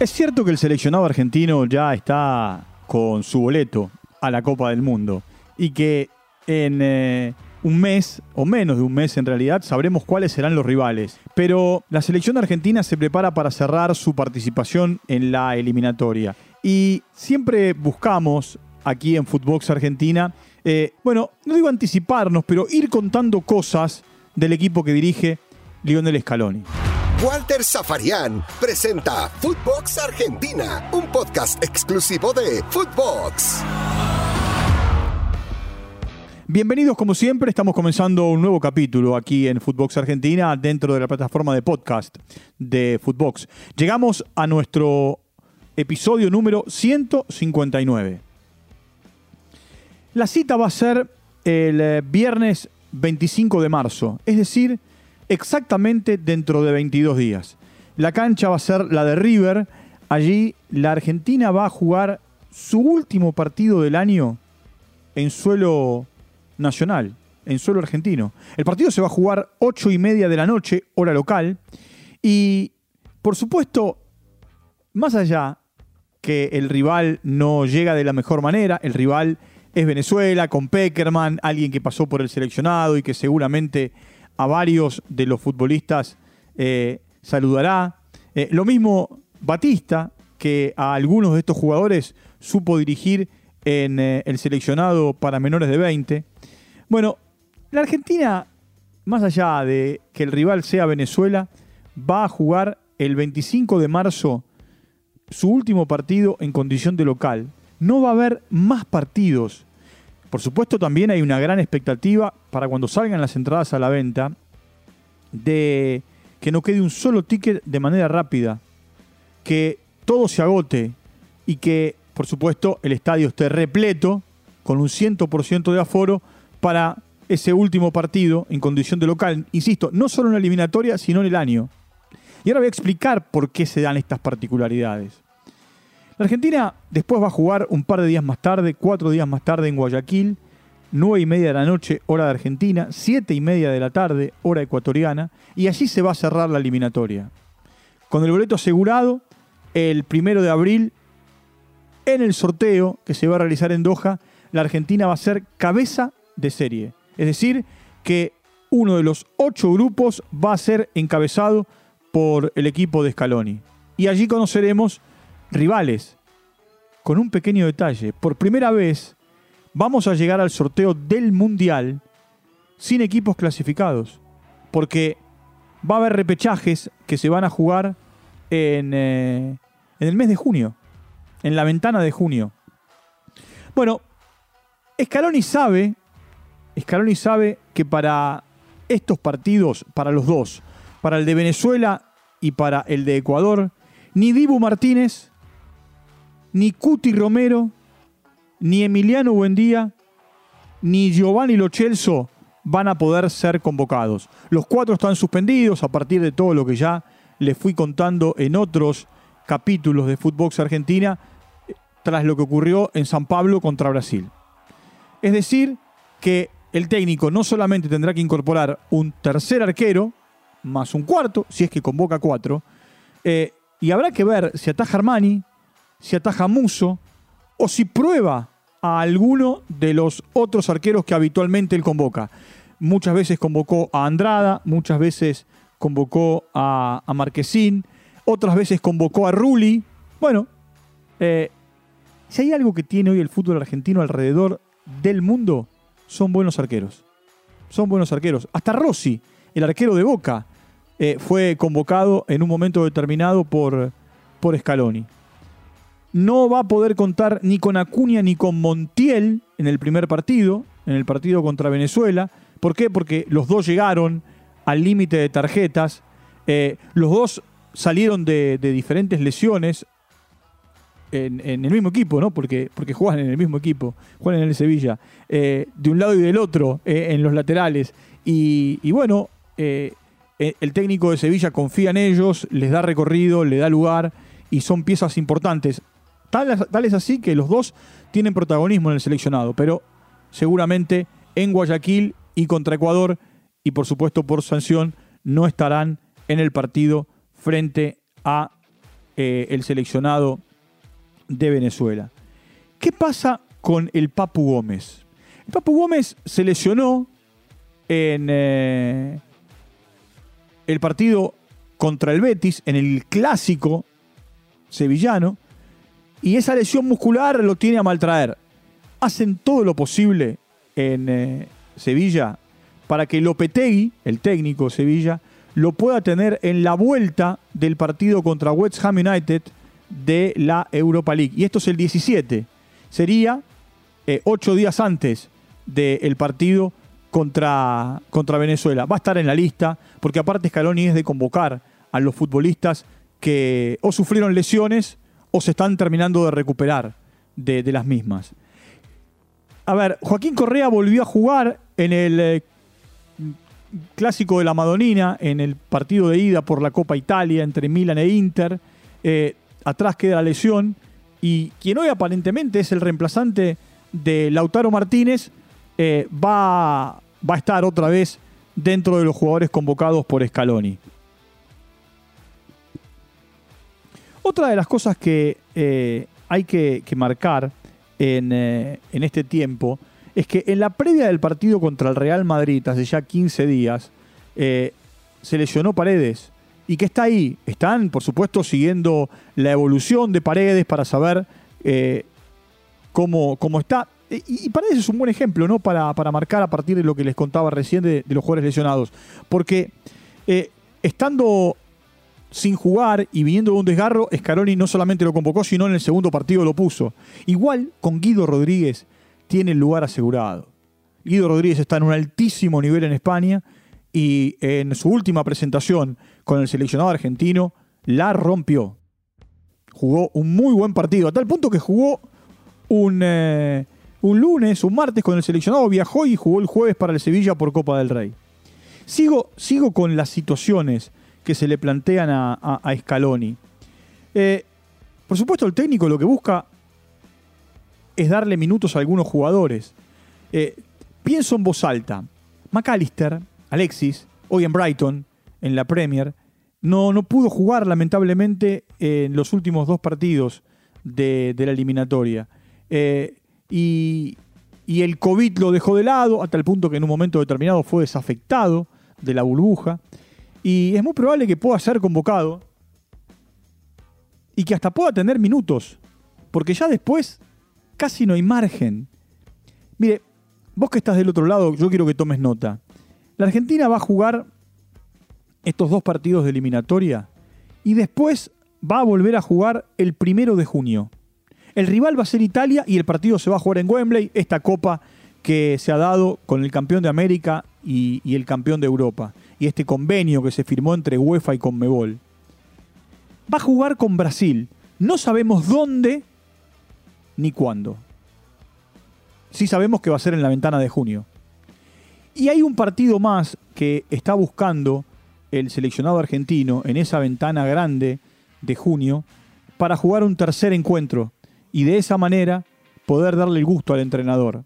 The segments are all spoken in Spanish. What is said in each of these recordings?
Es cierto que el seleccionado argentino ya está con su boleto a la Copa del Mundo y que en eh, un mes, o menos de un mes en realidad, sabremos cuáles serán los rivales. Pero la selección argentina se prepara para cerrar su participación en la eliminatoria. Y siempre buscamos aquí en Footbox Argentina, eh, bueno, no digo anticiparnos, pero ir contando cosas del equipo que dirige Lionel Scaloni. Walter Zafarian presenta Footbox Argentina, un podcast exclusivo de Footbox. Bienvenidos como siempre, estamos comenzando un nuevo capítulo aquí en Footbox Argentina dentro de la plataforma de podcast de Footbox. Llegamos a nuestro episodio número 159. La cita va a ser el eh, viernes 25 de marzo, es decir, exactamente dentro de 22 días. La cancha va a ser la de River. Allí la Argentina va a jugar su último partido del año en suelo nacional, en suelo argentino. El partido se va a jugar 8 y media de la noche, hora local. Y, por supuesto, más allá que el rival no llega de la mejor manera, el rival es Venezuela, con Peckerman, alguien que pasó por el seleccionado y que seguramente a varios de los futbolistas eh, saludará. Eh, lo mismo Batista, que a algunos de estos jugadores supo dirigir en eh, el seleccionado para menores de 20. Bueno, la Argentina, más allá de que el rival sea Venezuela, va a jugar el 25 de marzo su último partido en condición de local. No va a haber más partidos por supuesto, también hay una gran expectativa para cuando salgan las entradas a la venta de que no quede un solo ticket de manera rápida, que todo se agote y que, por supuesto, el estadio esté repleto con un 100% de aforo para ese último partido en condición de local. Insisto, no solo en la eliminatoria, sino en el año. Y ahora voy a explicar por qué se dan estas particularidades. La Argentina después va a jugar un par de días más tarde, cuatro días más tarde en Guayaquil, nueve y media de la noche, hora de Argentina, siete y media de la tarde, hora ecuatoriana, y allí se va a cerrar la eliminatoria. Con el boleto asegurado, el primero de abril, en el sorteo que se va a realizar en Doha, la Argentina va a ser cabeza de serie. Es decir, que uno de los ocho grupos va a ser encabezado por el equipo de Scaloni. Y allí conoceremos rivales. Con un pequeño detalle, por primera vez vamos a llegar al sorteo del Mundial sin equipos clasificados, porque va a haber repechajes que se van a jugar en, eh, en el mes de junio, en la ventana de junio. Bueno, Scaloni sabe, Scaloni sabe que para estos partidos, para los dos, para el de Venezuela y para el de Ecuador, ni Dibu Martínez ni Cuti Romero, ni Emiliano Buendía, ni Giovanni Lochelso van a poder ser convocados. Los cuatro están suspendidos a partir de todo lo que ya les fui contando en otros capítulos de Footbox Argentina tras lo que ocurrió en San Pablo contra Brasil. Es decir, que el técnico no solamente tendrá que incorporar un tercer arquero, más un cuarto, si es que convoca cuatro, eh, y habrá que ver si ataja Armani, si ataja Muso o si prueba a alguno de los otros arqueros que habitualmente él convoca. Muchas veces convocó a Andrada, muchas veces convocó a, Marquesín, otras veces convocó a Rulli. Bueno, eh, si hay algo que tiene hoy el fútbol argentino alrededor del mundo, son buenos arqueros. Son buenos arqueros. Hasta Rossi, el arquero de Boca, eh, fue convocado en un momento determinado por, por Scaloni no va a poder contar ni con Acuña ni con Montiel en el primer partido, en el partido contra Venezuela. ¿Por qué? Porque los dos llegaron al límite de tarjetas. Eh, los dos salieron de, diferentes lesiones en, el mismo equipo, ¿no? Porque, porque juegan en el mismo equipo, juegan en el Sevilla, eh, de un lado y del otro, eh, en los laterales. Y, y bueno, el técnico de Sevilla confía en ellos, les da recorrido, le da lugar y son piezas importantes. Tal, es así que los dos tienen protagonismo en el seleccionado, pero seguramente en Guayaquil y contra Ecuador, y por supuesto por sanción, no estarán en el partido frente a eh, el seleccionado de Venezuela. ¿Qué pasa con el Papu Gómez? El Papu Gómez se lesionó en eh, el partido contra el Betis, en el clásico sevillano, y esa lesión muscular lo tiene a maltraer. Hacen todo lo posible en eh, Sevilla para que Lopetegui, el técnico Sevilla, lo pueda tener en la vuelta del partido contra West Ham United de la Europa League. Y esto es el 17. Sería eh, ocho días antes del partido contra, contra Venezuela. Va a estar en la lista, porque aparte Scaloni es de convocar a los futbolistas que o sufrieron lesiones o se están terminando de recuperar de, las mismas. A ver, Joaquín Correa volvió a jugar en el eh, clásico de la Madonina, en el partido de ida por la Copa Italia entre Milan e Inter. Eh, atrás queda la lesión. Y quien hoy aparentemente es el reemplazante de Lautaro Martínez, eh, va, va a estar otra vez dentro de los jugadores convocados por Scaloni. Otra de las cosas que eh, hay que, marcar en, en, este tiempo es que en la previa del partido contra el Real Madrid, hace ya 15 días, eh, se lesionó Paredes. ¿Y que está ahí? Están, por supuesto, siguiendo la evolución de Paredes para saber eh, cómo, cómo, está. Y, Paredes es un buen ejemplo, ¿no? Para, marcar a partir de lo que les contaba recién de, los jugadores lesionados. Porque eh, estando sin jugar y viniendo de un desgarro, Scaroni no solamente lo convocó, sino en el segundo partido lo puso. Igual con Guido Rodríguez tiene el lugar asegurado. Guido Rodríguez está en un altísimo nivel en España y en su última presentación con el seleccionado argentino la rompió. Jugó un muy buen partido, a tal punto que jugó un, eh, un lunes, un martes con el seleccionado, viajó y jugó el jueves para el Sevilla por Copa del Rey. Sigo, sigo con las situaciones que se le plantean a, a, Scaloni. Eh, por supuesto, el técnico lo que busca es darle minutos a algunos jugadores. Eh, pienso en voz alta. McAllister, Alexis, hoy en Brighton, en la Premier, no, no pudo jugar lamentablemente en los últimos dos partidos de, la eliminatoria. Eh, y, y, el COVID lo dejó de lado, hasta el punto que en un momento determinado fue desafectado de la burbuja. Y es muy probable que pueda ser convocado y que hasta pueda tener minutos, porque ya después casi no hay margen. Mire, vos que estás del otro lado, yo quiero que tomes nota. La Argentina va a jugar estos dos partidos de eliminatoria y después va a volver a jugar el primero de junio. El rival va a ser Italia y el partido se va a jugar en Wembley, esta copa que se ha dado con el campeón de América y, el campeón de Europa, y este convenio que se firmó entre UEFA y Conmebol. Va a jugar con Brasil. No sabemos dónde ni cuándo. Sí sabemos que va a ser en la ventana de junio. Y hay un partido más que está buscando el seleccionado argentino en esa ventana grande de junio para jugar un tercer encuentro y de esa manera poder darle el gusto al entrenador.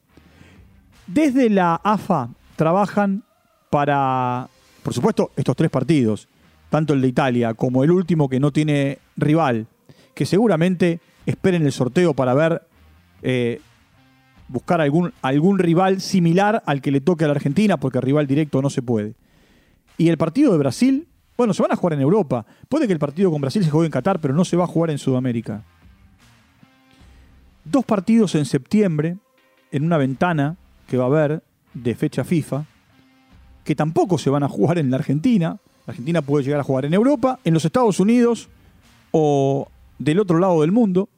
Desde la AFA trabajan para, por supuesto, estos tres partidos, tanto el de Italia como el último que no tiene rival, que seguramente esperen el sorteo para ver, eh, buscar algún, algún rival similar al que le toque a la Argentina, porque rival directo no se puede. Y el partido de Brasil, bueno, se van a jugar en Europa. Puede que el partido con Brasil se juegue en Qatar, pero no se va a jugar en Sudamérica. Dos partidos en septiembre, en una ventana que va a haber de fecha FIFA, que tampoco se van a jugar en la Argentina. La Argentina puede llegar a jugar en Europa, en los Estados Unidos o del otro lado del mundo.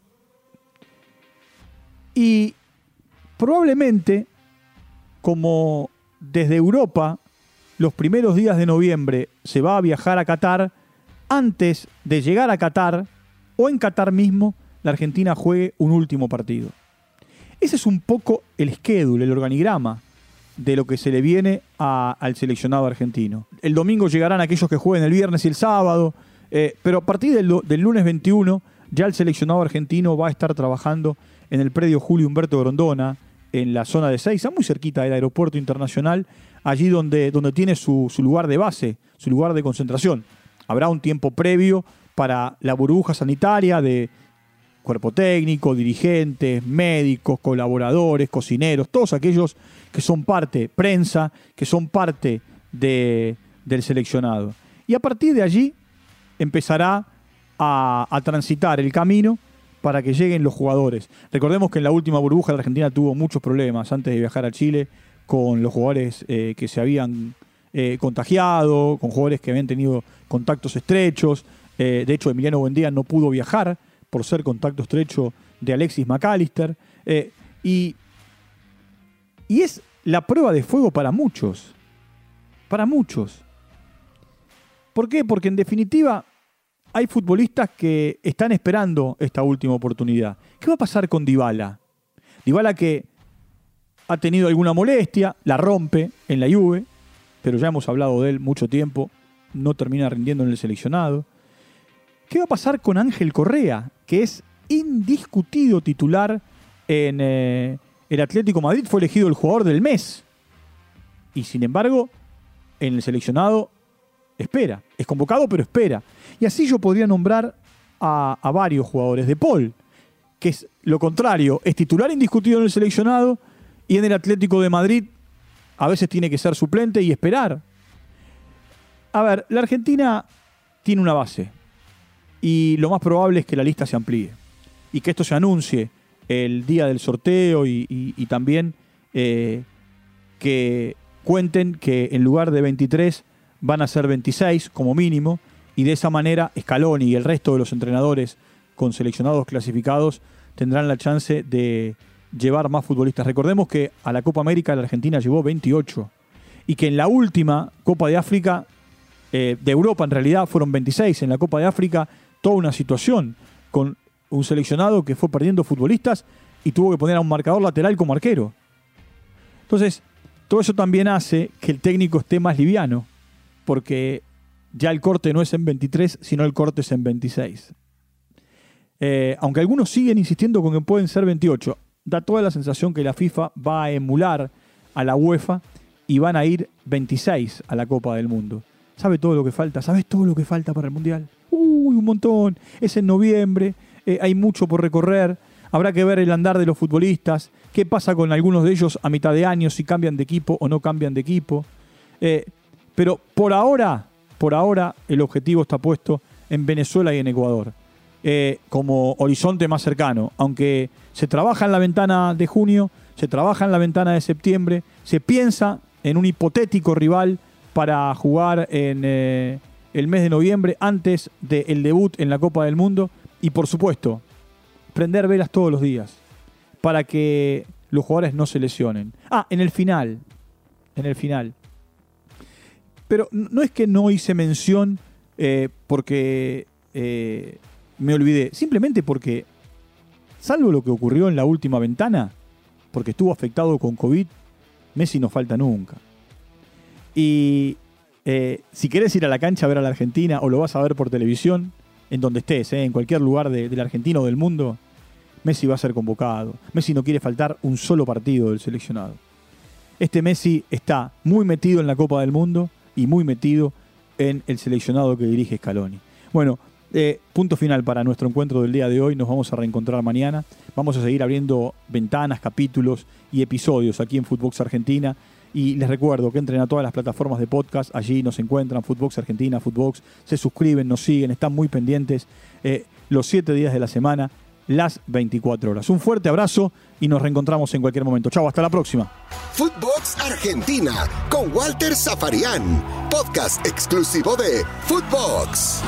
Y probablemente, como desde Europa, los primeros días de noviembre se va a viajar a Qatar, antes de llegar a Qatar, o en Qatar mismo, la Argentina juegue un último partido. Ese es un poco el schedule, el organigrama de lo que se le viene al seleccionado argentino. El domingo llegarán aquellos que jueguen el viernes y el sábado, eh, pero a partir del, lunes 21 ya el seleccionado argentino va a estar trabajando en el predio Julio Humberto Grondona, en la zona de Seiza, muy cerquita del aeropuerto internacional, allí donde, donde tiene su, lugar de base, su lugar de concentración. Habrá un tiempo previo para la burbuja sanitaria de cuerpo técnico, dirigentes, médicos, colaboradores, cocineros, todos aquellos que son parte, prensa, que son parte de, del seleccionado. Y a partir de allí empezará a, a transitar el camino para que lleguen los jugadores. Recordemos que en la última burbuja la Argentina tuvo muchos problemas antes de viajar a Chile con los jugadores eh, que se habían eh, contagiado, con jugadores que habían tenido contactos estrechos. Eh, de hecho, Emiliano Buendía no pudo viajar por ser contacto estrecho de Alexis McAllister. y, y es la prueba de fuego para muchos. Para muchos. ¿Por qué? Porque en definitiva hay futbolistas que están esperando esta última oportunidad. ¿Qué va a pasar con Dybala? Dybala que ha tenido alguna molestia, la rompe en la Juve, pero ya hemos hablado de él mucho tiempo, no termina rindiendo en el seleccionado. ¿Qué va a pasar con Ángel Correa, que es indiscutido titular en eh, el Atlético Madrid? Fue elegido el jugador del mes. Y sin embargo, en el seleccionado espera. Es convocado, pero espera. Y así yo podría nombrar a, varios jugadores. De Paul, que es lo contrario, es titular indiscutido en el seleccionado y en el Atlético de Madrid a veces tiene que ser suplente y esperar. A ver, la Argentina tiene una base y lo más probable es que la lista se amplíe y que esto se anuncie el día del sorteo y, también eh, que cuenten que en lugar de 23 van a ser 26 como mínimo, y de esa manera Scaloni y el resto de los entrenadores con seleccionados clasificados tendrán la chance de llevar más futbolistas. Recordemos que a la Copa América la Argentina llevó 28 y que en la última Copa de África, eh, de Europa en realidad, fueron 26. En la Copa de África, toda una situación con un seleccionado que fue perdiendo futbolistas y tuvo que poner a un marcador lateral como arquero. Entonces, todo eso también hace que el técnico esté más liviano porque ya el corte no es en 23, sino el corte es en 26. Eh, aunque algunos siguen insistiendo con que pueden ser 28, da toda la sensación que la FIFA va a emular a la UEFA y van a ir 26 a la Copa del Mundo. ¿Sabe todo lo que falta? ¿Sabes todo lo que falta para el Mundial? Uy, un montón. Es en noviembre, eh, hay mucho por recorrer. Habrá que ver el andar de los futbolistas, qué pasa con algunos de ellos a mitad de año, si cambian de equipo o no cambian de equipo. Eh, pero por ahora, por ahora, el objetivo está puesto en Venezuela y en Ecuador. Eh, como horizonte más cercano. Aunque se trabaja en la ventana de junio, se trabaja en la ventana de septiembre, se piensa en un hipotético rival para jugar en el mes de noviembre antes del debut en la Copa del Mundo. Y por supuesto, prender velas todos los días para que los jugadores no se lesionen. Ah, en el final, en el final, pero no es que no hice mención eh, porque eh, me olvidé, simplemente porque, salvo lo que ocurrió en la última ventana, porque estuvo afectado con COVID, Messi no falta nunca. Y eh, si querés ir a la cancha a ver a la Argentina o lo vas a ver por televisión, en donde estés, en cualquier lugar de, de la Argentina o del mundo, Messi va a ser convocado. Messi no quiere faltar un solo partido del seleccionado. Este Messi está muy metido en la Copa del Mundo y muy metido en el seleccionado que dirige Scaloni. Bueno, eh, punto final para nuestro encuentro del día de hoy. Nos vamos a reencontrar mañana. Vamos a seguir abriendo ventanas, capítulos y episodios aquí en Footbox Argentina. Y les recuerdo que entren a todas las plataformas de podcast. Allí nos encuentran Footbox Argentina, Footbox. Se suscriben, nos siguen, están muy pendientes eh, los siete días de la semana las 24 horas. Un fuerte abrazo y nos reencontramos en cualquier momento. Chao, hasta la próxima. Footbox Argentina con Walter Zafarian, podcast exclusivo de Footbox.